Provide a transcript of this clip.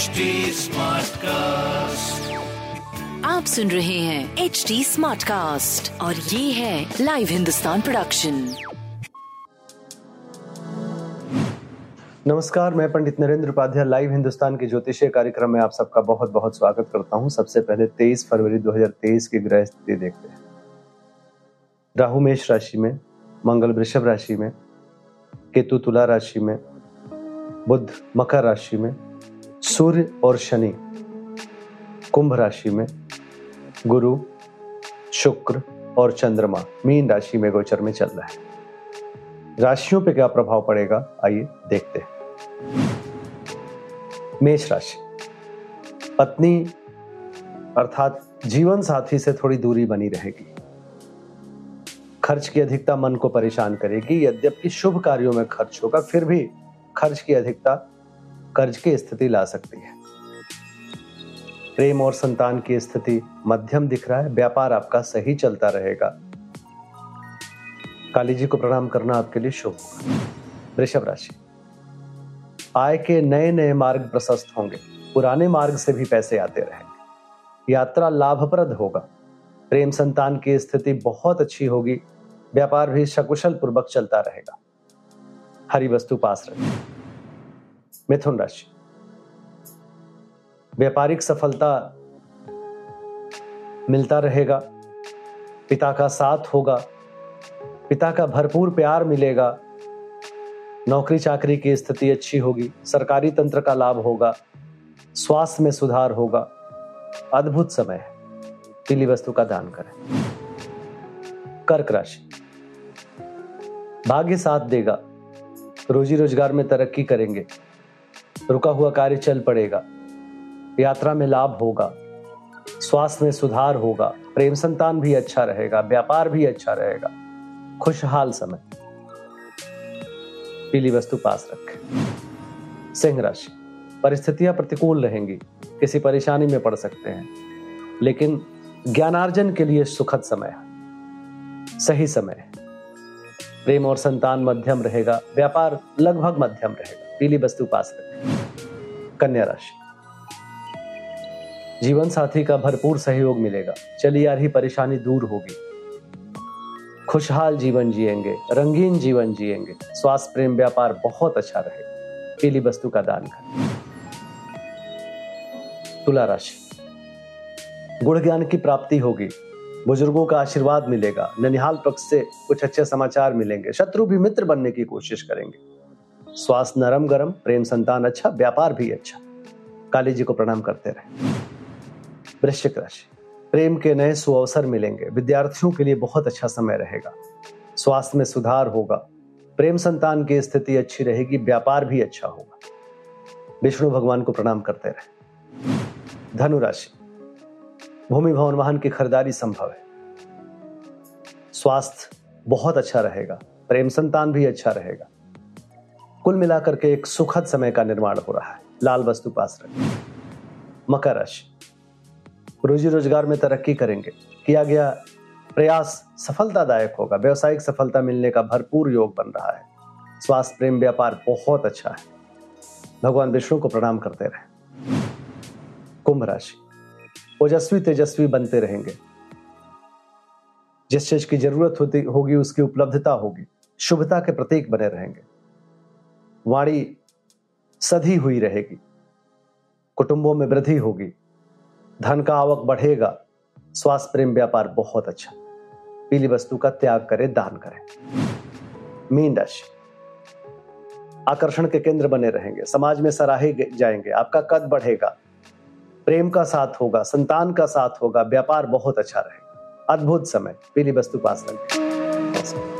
HD Smartcast. आप सुन रहे हैं एच डी स्मार्ट कास्ट और ये है लाइव हिंदुस्तान प्रोडक्शन नमस्कार मैं पंडित नरेंद्र उपाध्याय लाइव हिंदुस्तान के ज्योतिषीय कार्यक्रम में आप सबका बहुत बहुत स्वागत करता हूँ। सबसे पहले 23 फरवरी 2023 की ग्रह स्थिति देखते हैं। राहु मेष राशि में मंगल वृषभ राशि में केतु तुला राशि में बुध मकर राशि में सूर्य और शनि कुंभ राशि में गुरु, शुक्र और चंद्रमा मीन राशि में गोचर में चल रहा है। राशियों पे क्या प्रभाव पड़ेगा? आइए देखते हैं। मेष राशि। पत्नी अर्थात जीवन साथी से थोड़ी दूरी बनी रहेगी। खर्च की अधिकता मन को परेशान करेगी। यद्यपि शुभ कार्यों में खर्च होगा, फिर भी खर्च की अधिकता कर्ज की स्थिति ला सकती है। प्रेम और संतान की स्थिति मध्यम दिख रहा है। व्यापार आपका सही चलता रहेगा। काली जी को प्रणाम करना आपके लिए शुभ वृषभ राशि। आय के नए नए मार्ग प्रशस्त होंगे। पुराने मार्ग से भी पैसे आते रहेंगे। यात्रा लाभप्रद होगा। प्रेम संतान की स्थिति बहुत अच्छी होगी। व्यापार भी सकुशल पूर्वक चलता रहेगा। हरी वस्तु पास रखें। मिथुन राशि। व्यापारिक सफलता मिलता रहेगा, पिता का साथ होगा, पिता का भरपूर प्यार मिलेगा नौकरी चाकरी की स्थिति अच्छी होगी, सरकारी तंत्र का लाभ होगा, स्वास्थ्य में सुधार होगा। अद्भुत समय है, पीली वस्तु का दान करें। कर्क राशि। भाग्य साथ देगा रोजी रोज़गार में तरक्की करेंगे रुका हुआ कार्य चल पड़ेगा। यात्रा में लाभ होगा। स्वास्थ्य में सुधार होगा। प्रेम संतान भी अच्छा रहेगा। व्यापार भी अच्छा रहेगा। खुशहाल समय। पीली वस्तु पास रखें। सिंह राशि। परिस्थितियाँ प्रतिकूल रहेंगी। किसी परेशानी में पड़ सकते हैं। लेकिन ज्ञानार्जन के लिए सुखद समय है। सही समय है। प्रेम और संतान मध्यम रहेगा। व्यापार लगभग मध्यम रहेगा। पीली वस्तु पास रखें कन्या राशि। जीवन साथी का भरपूर सहयोग मिलेगा। चली आ रही परेशानी दूर होगी। खुशहाल जीवन जिएँगे, रंगीन जीवन जिएँगे। स्वास्थ्य, प्रेम, व्यापार बहुत अच्छा रहे पीली वस्तु का दान करें। तुला राशि। गुण ज्ञान की प्राप्ति होगी। बुज़ुर्गों का आशीर्वाद मिलेगा। ननिहाल पक्ष से कुछ अच्छे समाचार मिलेंगे। शत्रु भी मित्र बनने की कोशिश करेंगे। स्वास्थ्य नरम गरम, प्रेम संतान अच्छा व्यापार भी अच्छा। काली जी को प्रणाम करते रहे। वृश्चिक राशि, प्रेम के नए सुअवसर मिलेंगे। विद्यार्थियों के लिए बहुत अच्छा समय रहेगा। स्वास्थ्य में सुधार होगा। प्रेम संतान की स्थिति अच्छी रहेगी, व्यापार भी अच्छा होगा। विष्णु भगवान को प्रणाम करते रहे। धनु राशि भूमि भवन वाहन की खरीदारी संभव है। स्वास्थ्य बहुत अच्छा रहेगा। प्रेम संतान भी अच्छा रहेगा। कुल मिलाकर के एक सुखद समय का निर्माण हो रहा है। लाल वस्तु पास रखें। मकर राशि। रोजी रोज़गार में तरक्की करेंगे। किया गया प्रयास सफलतादायक होगा। व्यवसायिक सफलता मिलने का भरपूर योग बन रहा है। स्वास्थ्य, प्रेम, व्यापार बहुत अच्छा है। भगवान विष्णु को प्रणाम करते रहे। कुंभ राशि। ओजस्वी, तेजस्वी बनते रहेंगे। जिस चीज़ की ज़रूरत होती होगी, उसकी उपलब्धता होगी। शुभता के प्रतीक बने रहेंगे। वाणी सधी हुई रहेगी, कुटुंबों में वृद्धि होगी, धन का आवक बढ़ेगा स्वास्थ्य प्रेम व्यापार बहुत अच्छा। पीली वस्तु का त्याग करें, दान करें। मीन राशि आकर्षण के केंद्र बने रहेंगे, समाज में सराहे जाएँगे, आपका कद बढ़ेगा, प्रेम का साथ होगा, संतान का साथ होगा, व्यापार बहुत अच्छा रहेगा। अद्भुत समय, पीली वस्तु पास रखें।